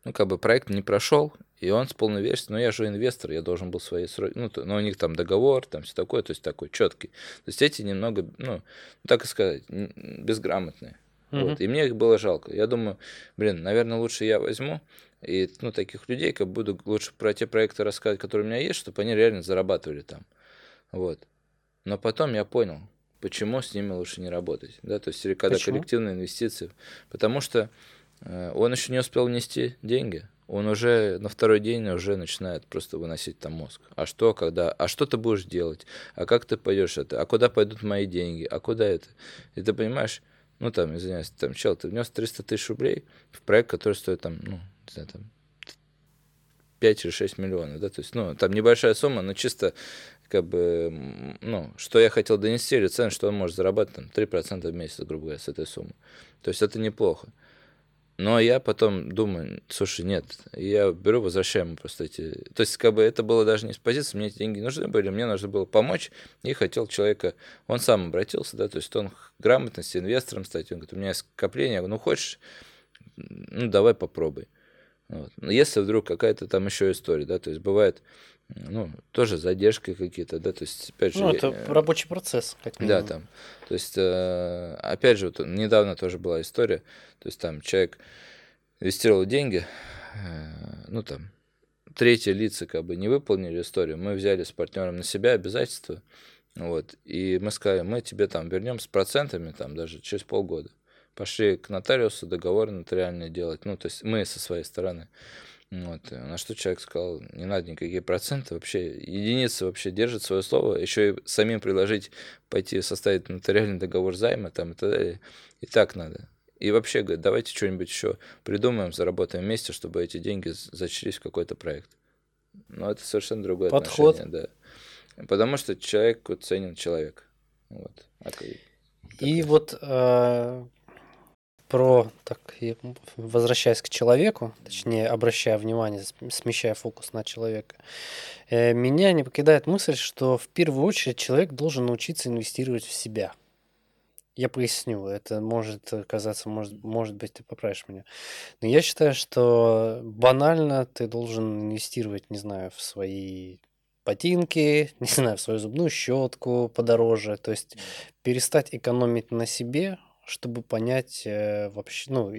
ну, как бы проект не прошел, и он с полной версией, ну я же инвестор, я должен был свои сроки, ну, то, ну у них там договор, там все такое, то есть такой четкий. То есть эти немного, ну, так и сказать, безграмотные. Угу. Вот, и мне их было жалко. Я думаю, блин, наверное, лучше я возьму и ну, таких людей, как буду лучше про те проекты рассказывать, которые у меня есть, чтобы они реально зарабатывали там. Вот. Но потом я понял, почему с ними лучше не работать. Да? То есть, когда почему? коллективные инвестиции. Потому что э, он еще не успел внести деньги, он уже на второй день уже начинает просто выносить там мозг. А что, когда, а что ты будешь делать? А как ты пойдешь это? А куда пойдут мои деньги? А куда это? И ты понимаешь, ну там, извиняюсь, там, чел, ты внес 300 тысяч рублей в проект, который стоит там, ну, не знаю, там, 5 или 6 миллионов, да, то есть, ну, там небольшая сумма, но чисто, как бы, ну, что я хотел донести, или цен, что он может зарабатывать, там, 3% в месяц, грубо говоря, с этой суммы. То есть, это неплохо. Но я потом думаю, слушай, нет, я беру, возвращаю ему просто эти... То есть, как бы это было даже не с позиции, мне эти деньги нужны были, мне нужно было помочь, и хотел человека... Он сам обратился, да, то есть он грамотности инвестором стать, он говорит, у меня есть скопление, я говорю, ну хочешь, ну давай попробуй. Вот. Но если вдруг какая-то там еще история, да, то есть бывает, ну, тоже задержки какие-то, да, то есть, опять же... Ну, это я, рабочий процесс, как минимум. Да, там, то есть, э, опять же, вот недавно тоже была история, то есть, там человек инвестировал деньги, э, ну, там, третьи лица как бы не выполнили историю, мы взяли с партнером на себя обязательства, вот, и мы сказали, мы тебе там вернем с процентами, там, даже через полгода. Пошли к нотариусу договор нотариальный делать, ну, то есть мы со своей стороны. Вот. На что человек сказал, не надо никакие проценты, вообще единица вообще держит свое слово, еще и самим предложить пойти составить нотариальный договор займа там и так далее. И так надо. И вообще, говорит, давайте что-нибудь еще придумаем, заработаем вместе, чтобы эти деньги зачислись в какой-то проект. Но это совершенно другое Подход. отношение, да. Потому что человек ценен человек. Вот. А и вот э, про, так, возвращаясь к человеку, точнее, обращая внимание, смещая фокус на человека, э, меня не покидает мысль, что в первую очередь человек должен научиться инвестировать в себя. Я поясню, это может казаться, может, может быть, ты поправишь меня. Но я считаю, что банально ты должен инвестировать, не знаю, в свои ботинки, не знаю, в свою зубную щетку подороже. То есть перестать экономить на себе, чтобы понять э, вообще, ну,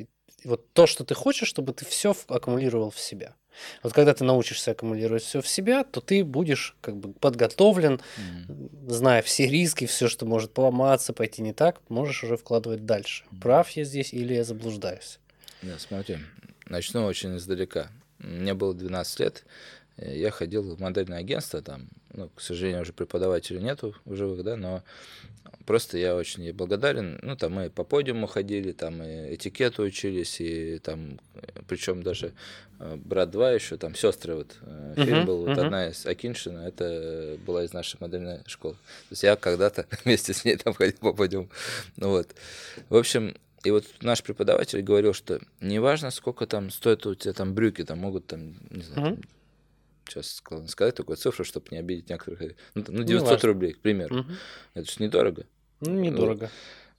вот то, что ты хочешь, чтобы ты все аккумулировал в себя. Вот когда ты научишься аккумулировать все в себя, то ты будешь как бы подготовлен, mm-hmm. зная все риски, все, что может поломаться, пойти не так, можешь уже вкладывать дальше. Mm-hmm. Прав я здесь или я заблуждаюсь? Да, смотри, начну очень издалека. Мне было 12 лет, я ходил в модельное агентство, там, ну, к сожалению, уже преподавателей нету в живых, да, но просто я очень ей благодарен. Ну, там мы по подиуму ходили, там и этикету учились, и там, причем даже э, брат 2 еще, там сестры, вот uh-huh, фильм был, вот одна из Акиншина, это была из нашей модельной школы. То есть я когда-то вместе с ней там ходил по подиуму. Ну вот. В общем, и вот наш преподаватель говорил, что неважно, сколько там стоят у тебя там брюки, там могут там, не знаю, uh-huh сейчас сказать такую цифру, чтобы не обидеть некоторых. Ну, ну 900 ну, рублей, к примеру. Угу. Это же недорого. Ну, недорого.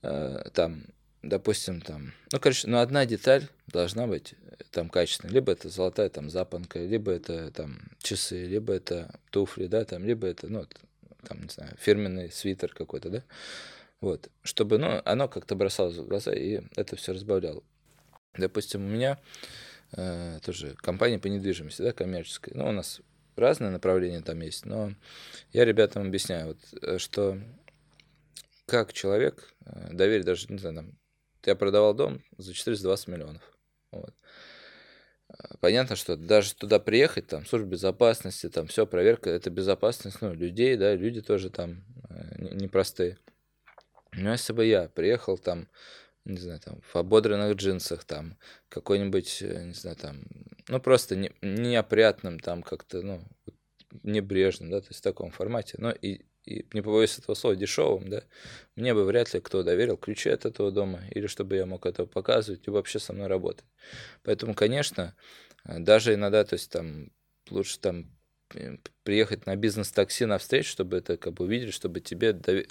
Вот. Там, допустим, там, ну, короче, ну, одна деталь должна быть э, там качественная. Либо это золотая там запонка, либо это там часы, либо это туфли, да, там, либо это, ну, там, не знаю, фирменный свитер какой-то, да. Вот, чтобы, ну, оно как-то бросалось в глаза, и это все разбавляло. Допустим, у меня э, тоже компания по недвижимости, да, коммерческая. Ну, у нас разные направления там есть, но я ребятам объясняю, вот, э, что как человек э, доверить даже, не знаю, там, я продавал дом за 420 миллионов. Вот. Э, понятно, что даже туда приехать, там, служба безопасности, там, все, проверка, это безопасность, ну, людей, да, люди тоже там непростые. Но если бы я приехал там не знаю, там, в ободранных джинсах, там, какой-нибудь, э, не знаю, там, ну, просто не, неопрятным, там, как-то, ну, небрежным, да, то есть в таком формате, но и, и не побоюсь этого слова, дешевым, да, мне бы вряд ли кто доверил ключи от этого дома, или чтобы я мог это показывать и вообще со мной работать. Поэтому, конечно, э, даже иногда, то есть там, лучше там э, приехать на бизнес-такси на встречу, чтобы это как бы увидели, чтобы тебе довер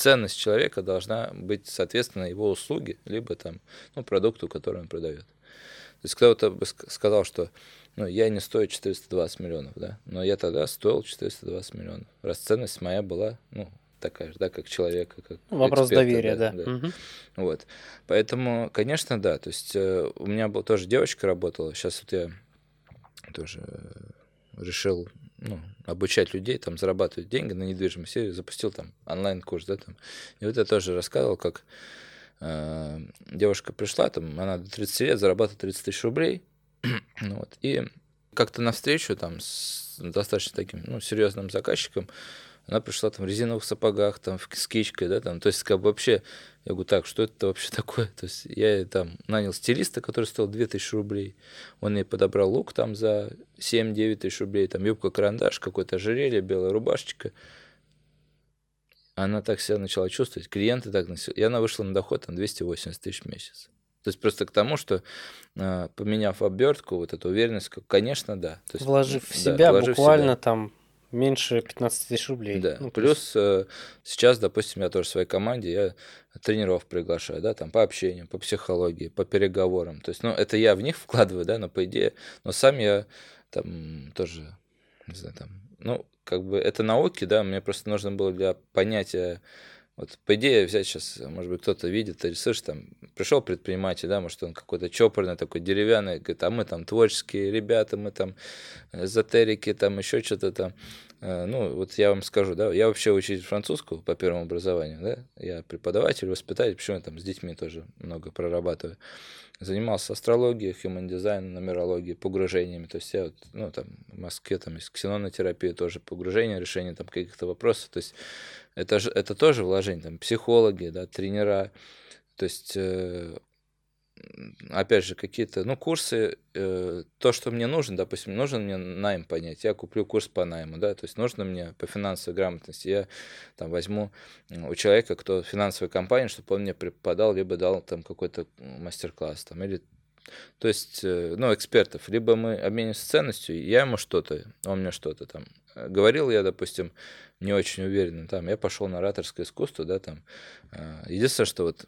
ценность человека должна быть, соответственно, его услуги, либо там, ну, продукту, который он продает. То есть кто-то бы сказал, что ну, я не стою 420 миллионов, да, но я тогда стоил 420 миллионов, раз ценность моя была, ну, такая же, да, как человека, как Ну, Вопрос эксперта, доверия, да. Мгм. Вот. Поэтому, конечно, да. То есть э, у меня был тоже девочка работала. Сейчас вот я тоже э, решил ну, обучать людей, там, зарабатывать деньги на недвижимости. И запустил там онлайн-курс, да, там. И вот я тоже рассказывал, как э, девушка пришла, там, она до 30 лет зарабатывает 30 тысяч рублей. ну, вот. И как-то навстречу там с достаточно таким, ну, серьезным заказчиком, она пришла там в резиновых сапогах, там, в- с кичкой, да, там, то есть, как бы вообще, я говорю, так, что это вообще такое? То есть, я там нанял стилиста, который стоил 2000 рублей, он ей подобрал лук там за 7-9 тысяч рублей, там, юбка-карандаш, какое-то ожерелье, белая рубашечка. Она так себя начала чувствовать, клиенты так начали, и она вышла на доход там 280 тысяч в месяц. То есть просто к тому, что э, поменяв обертку, вот эту уверенность, конечно, да. То есть, Вложив в да, себя вложив в себя. буквально там меньше 15 тысяч рублей. Да. Ну, Плюс э, сейчас, допустим, я тоже в своей команде, я тренеров приглашаю, да, там по общению, по психологии, по переговорам. То есть, ну, это я в них вкладываю, да, но по идее, но сам я там тоже, не знаю, там, ну, как бы это науки, да, мне просто нужно было для понятия, вот по идее взять сейчас, может быть, кто-то видит, ты слышишь, там, пришел предприниматель, да, может, он какой-то чопорный, такой деревянный, говорит, а мы там творческие ребята, мы там эзотерики, там еще что-то там. Э, Ну, вот я вам скажу, да, я вообще учитель французского по первому образованию, да, я преподаватель, воспитатель, почему я там с детьми тоже много прорабатываю. Занимался астрологией, human дизайном, нумерологией, погружениями. То есть я вот, ну, там, в Москве там есть ксенонотерапия, тоже погружение, решение там каких-то вопросов. То есть это, же, это тоже вложение, там, психологи, да, тренера. То есть э, опять же, какие-то, ну, курсы, э, то, что мне нужно, допустим, нужен мне найм понять, я куплю курс по найму, да, то есть нужно мне по финансовой грамотности, я там возьму у человека, кто в финансовой компании, чтобы он мне преподал, либо дал там какой-то мастер-класс, там, или то есть, э, ну, экспертов, либо мы обмениваемся ценностью, я ему что-то, он мне что-то там. Э, Говорил я, допустим, не очень уверенно, там, я пошел на ораторское искусство, да, там. Э, Единственное, что вот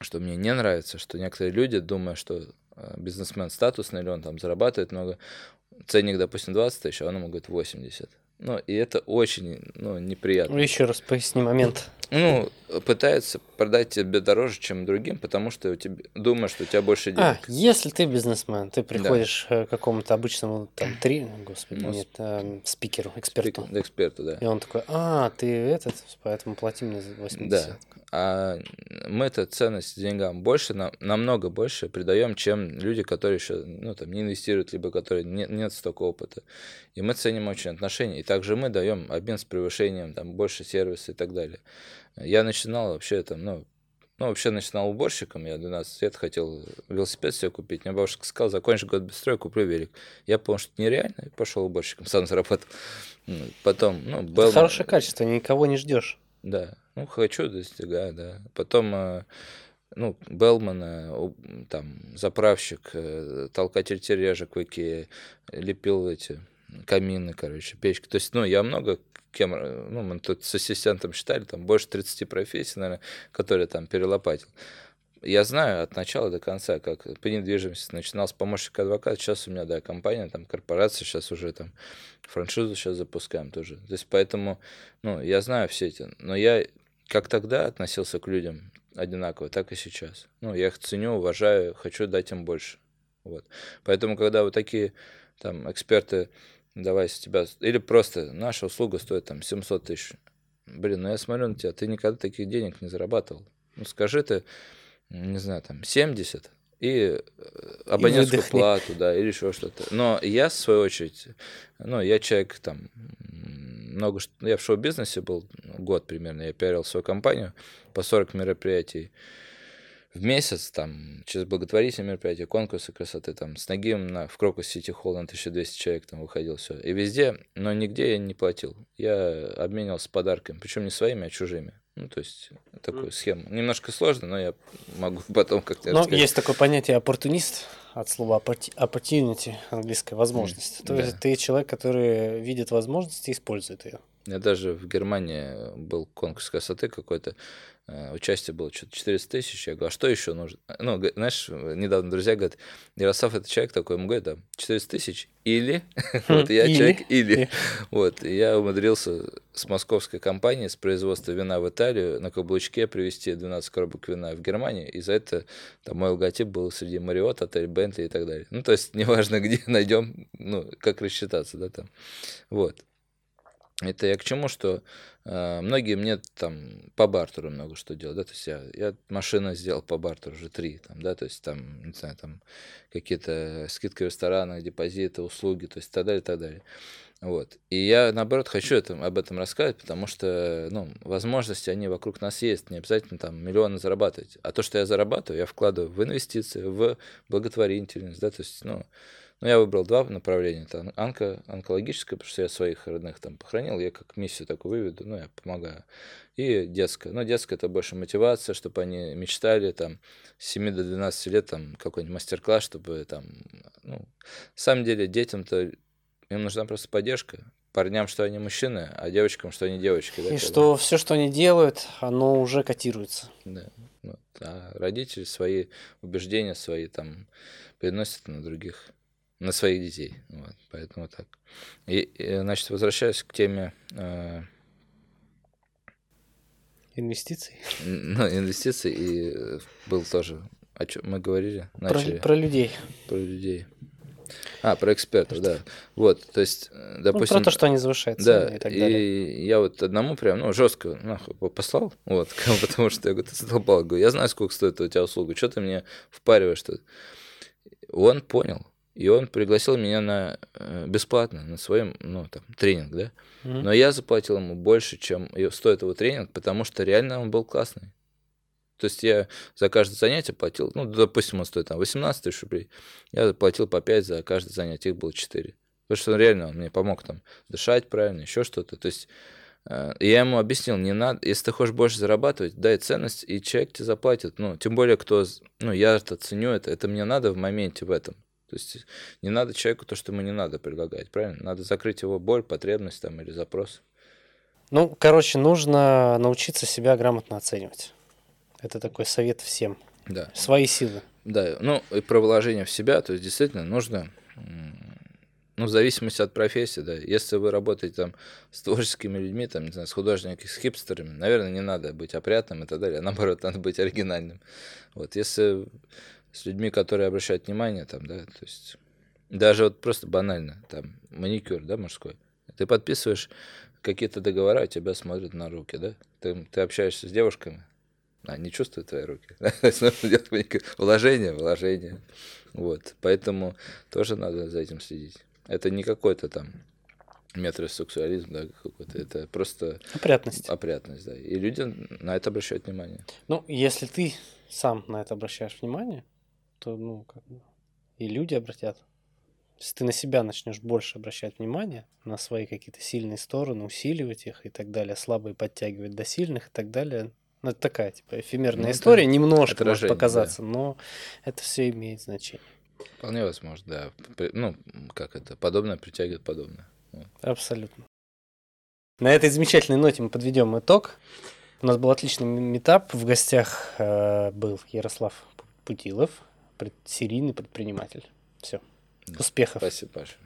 что мне не нравится, что некоторые люди, думая, что бизнесмен статусный, или он там зарабатывает много, ценник, допустим, 20 тысяч, а он ему говорит 80. Ну, и это очень, ну, неприятно. Еще раз поясни момент. Ну, пытается продать тебе дороже, чем другим, потому что у тебя, думаешь, что у тебя больше А, денег. если ты бизнесмен, ты приходишь э, к какому-то обычному там три, господи, Ну, нет, эм, спикеру, эксперту. Спик- эксперту, да. И он такой, а, ты этот, поэтому плати мне за 80. Да. А мы-то ценность деньгам больше, на- намного больше придаем, чем люди, которые еще ну, там, не инвестируют, либо которые не, нет столько опыта. И мы ценим очень отношения. И также мы даем обмен с превышением, там, больше сервиса и так далее. Я начинал вообще там, ну, ну, вообще начинал уборщиком, я 12 лет хотел велосипед себе купить. Мне бабушка сказала, закончишь год без строя, куплю велик. Я понял, что это нереально, и пошел уборщиком, сам заработал. Ну, Потом, ну, Это был... хорошее качество, никого не ждешь. Да, ну хочу достигаю, да. Потом, э, ну, Белман, э, там, заправщик, э, толкатель тележек в Икее, лепил эти камины, короче, печки. То есть, ну, я много кем, э, ну, мы тут с ассистентом считали, там больше 30 профессий, наверное, которые там перелопатил. Я знаю от начала до конца, как по недвижимости начинал с помощника адвоката, сейчас у меня, да, компания, там, корпорация, сейчас уже там франшизу сейчас запускаем тоже. То есть поэтому, ну, я знаю все эти, но я как тогда относился к людям одинаково, так и сейчас. Ну, я их ценю, уважаю, хочу дать им больше. Вот. Поэтому, когда вот такие там эксперты, давай с тебя, или просто наша услуга стоит там 700 тысяч. Блин, ну я смотрю на тебя, ты никогда таких денег не зарабатывал. Ну, скажи ты, не знаю, там 70, и э, абонентскую выдохни. плату, да, или еще что-то. Но я, в свою очередь, ну, я человек там, много, я в шоу-бизнесе был год примерно, я пиарил свою компанию по 40 мероприятий в месяц, там, через благотворительные мероприятия, конкурсы красоты, там, с Нагием на, в Крокус Сити Холл на 1200 человек там выходил, все. И везде, но нигде я не платил. Я обменивался подарками, причем не своими, а чужими. Ну, то есть, такую схему. Немножко сложно, но я могу потом как-то Но рассказать. есть такое понятие оппортунист от слова opportunity, английская возможность. То да. есть ты человек, который видит возможность и использует ее. Я даже в Германии был конкурс красоты какой-то, Э, участие было что-то 400 тысяч. Я говорю, а что еще нужно? Ну, знаешь, недавно друзья говорят, Ярослав это человек такой, ему говорят, да, 400 тысяч или, вот я человек или, вот, я умудрился с московской компанией, с производства вина в Италию на каблучке привезти 12 коробок вина в Германию, и за это там мой логотип был среди Мариот, отель Бентли и так далее. Ну, то есть, неважно, где найдем, ну, как рассчитаться, да, там, вот. Это я к чему, что э, многие мне там по бартеру много что делают, да, то есть я, я машину сделал по бартеру уже три, там, да, то есть там, не знаю, там какие-то скидки в ресторанах, депозиты, услуги, то есть так далее, так далее. Вот. И я, наоборот, хочу это, об этом рассказать, потому что, ну, возможности, они вокруг нас есть, не обязательно там миллионы зарабатывать. А то, что я зарабатываю, я вкладываю в инвестиции, в благотворительность, да, то есть, ну, ну, я выбрал два направления. Это онко, онкологическое, потому что я своих родных там похоронил, я как миссию такую выведу, ну, я помогаю. И детское. Ну, детское это больше мотивация, чтобы они мечтали там с 7 до 12 лет там какой-нибудь мастер-класс, чтобы там, ну, на самом деле детям-то им нужна просто поддержка. Парням, что они мужчины, а девочкам, что они девочки. Да, и что все, что они делают, оно уже котируется. Да. Вот. А родители свои убеждения, свои там переносят на других на своих детей. Вот, поэтому так. И, и, значит, возвращаясь к теме... Э, инвестиций? Ну, инвестиций, и э, был тоже... О чем мы говорили? Начали. Про, про людей. Про людей. А, про экспертов, да. Вот, то есть, допустим... Э, ну, про то, что они завышают да, и так далее. И я вот одному прям, ну, жестко нахуй послал, вот, потому что я говорю, ты задолбал, говорю, я знаю, сколько стоит у тебя услуга, что ты мне впариваешь что Он понял, и он пригласил меня на э, бесплатно на своем, ну, там, тренинг, да. Mm-hmm. Но я заплатил ему больше, чем стоит его тренинг, потому что реально он был классный. То есть я за каждое занятие платил, ну, допустим, он стоит там 18 тысяч рублей, я заплатил по 5 за каждое занятие, их было 4. Потому что он реально он мне помог там дышать правильно, еще что-то. То есть э, я ему объяснил, не надо, если ты хочешь больше зарабатывать, дай ценность, и человек тебе заплатит. Ну, тем более, кто, ну, я это ценю это, это мне надо в моменте в этом. То есть не надо человеку то, что ему не надо предлагать, правильно? Надо закрыть его боль, потребность там или запрос. Ну, короче, нужно научиться себя грамотно оценивать. Это такой совет всем. Да. Свои силы. Да, ну и про вложение в себя, то есть действительно нужно, ну, в зависимости от профессии, да, если вы работаете там с творческими людьми, там, не знаю, с художниками, с хипстерами, наверное, не надо быть опрятным и так далее, а наоборот, надо быть оригинальным. Вот, если с людьми, которые обращают внимание, там, да, то есть даже вот просто банально, там, маникюр, да, мужской. Ты подписываешь какие-то договора, тебя смотрят на руки, да? Ты, ты общаешься с девушками, а не чувствуют твои руки. Вложение, вложение. Вот. Поэтому тоже надо за этим следить. Это не какой-то там метросексуализм, да, какой-то. Это просто... Опрятность. Опрятность, да. И люди на это обращают внимание. Ну, если ты сам на это обращаешь внимание, то, ну, как бы, и люди обратят. Если ты на себя начнешь больше обращать внимание, на свои какие-то сильные стороны, усиливать их и так далее, слабые подтягивать до сильных и так далее, ну, это такая, типа, эфемерная ну, история, немножко может показаться, да. но это все имеет значение. Вполне возможно, да. Ну, как это, подобное притягивает подобное. Абсолютно. На этой замечательной ноте мы подведем итог. У нас был отличный метап. В гостях э, был Ярослав Путилов, пред, серийный предприниматель. Все. Успехов. Спасибо большое.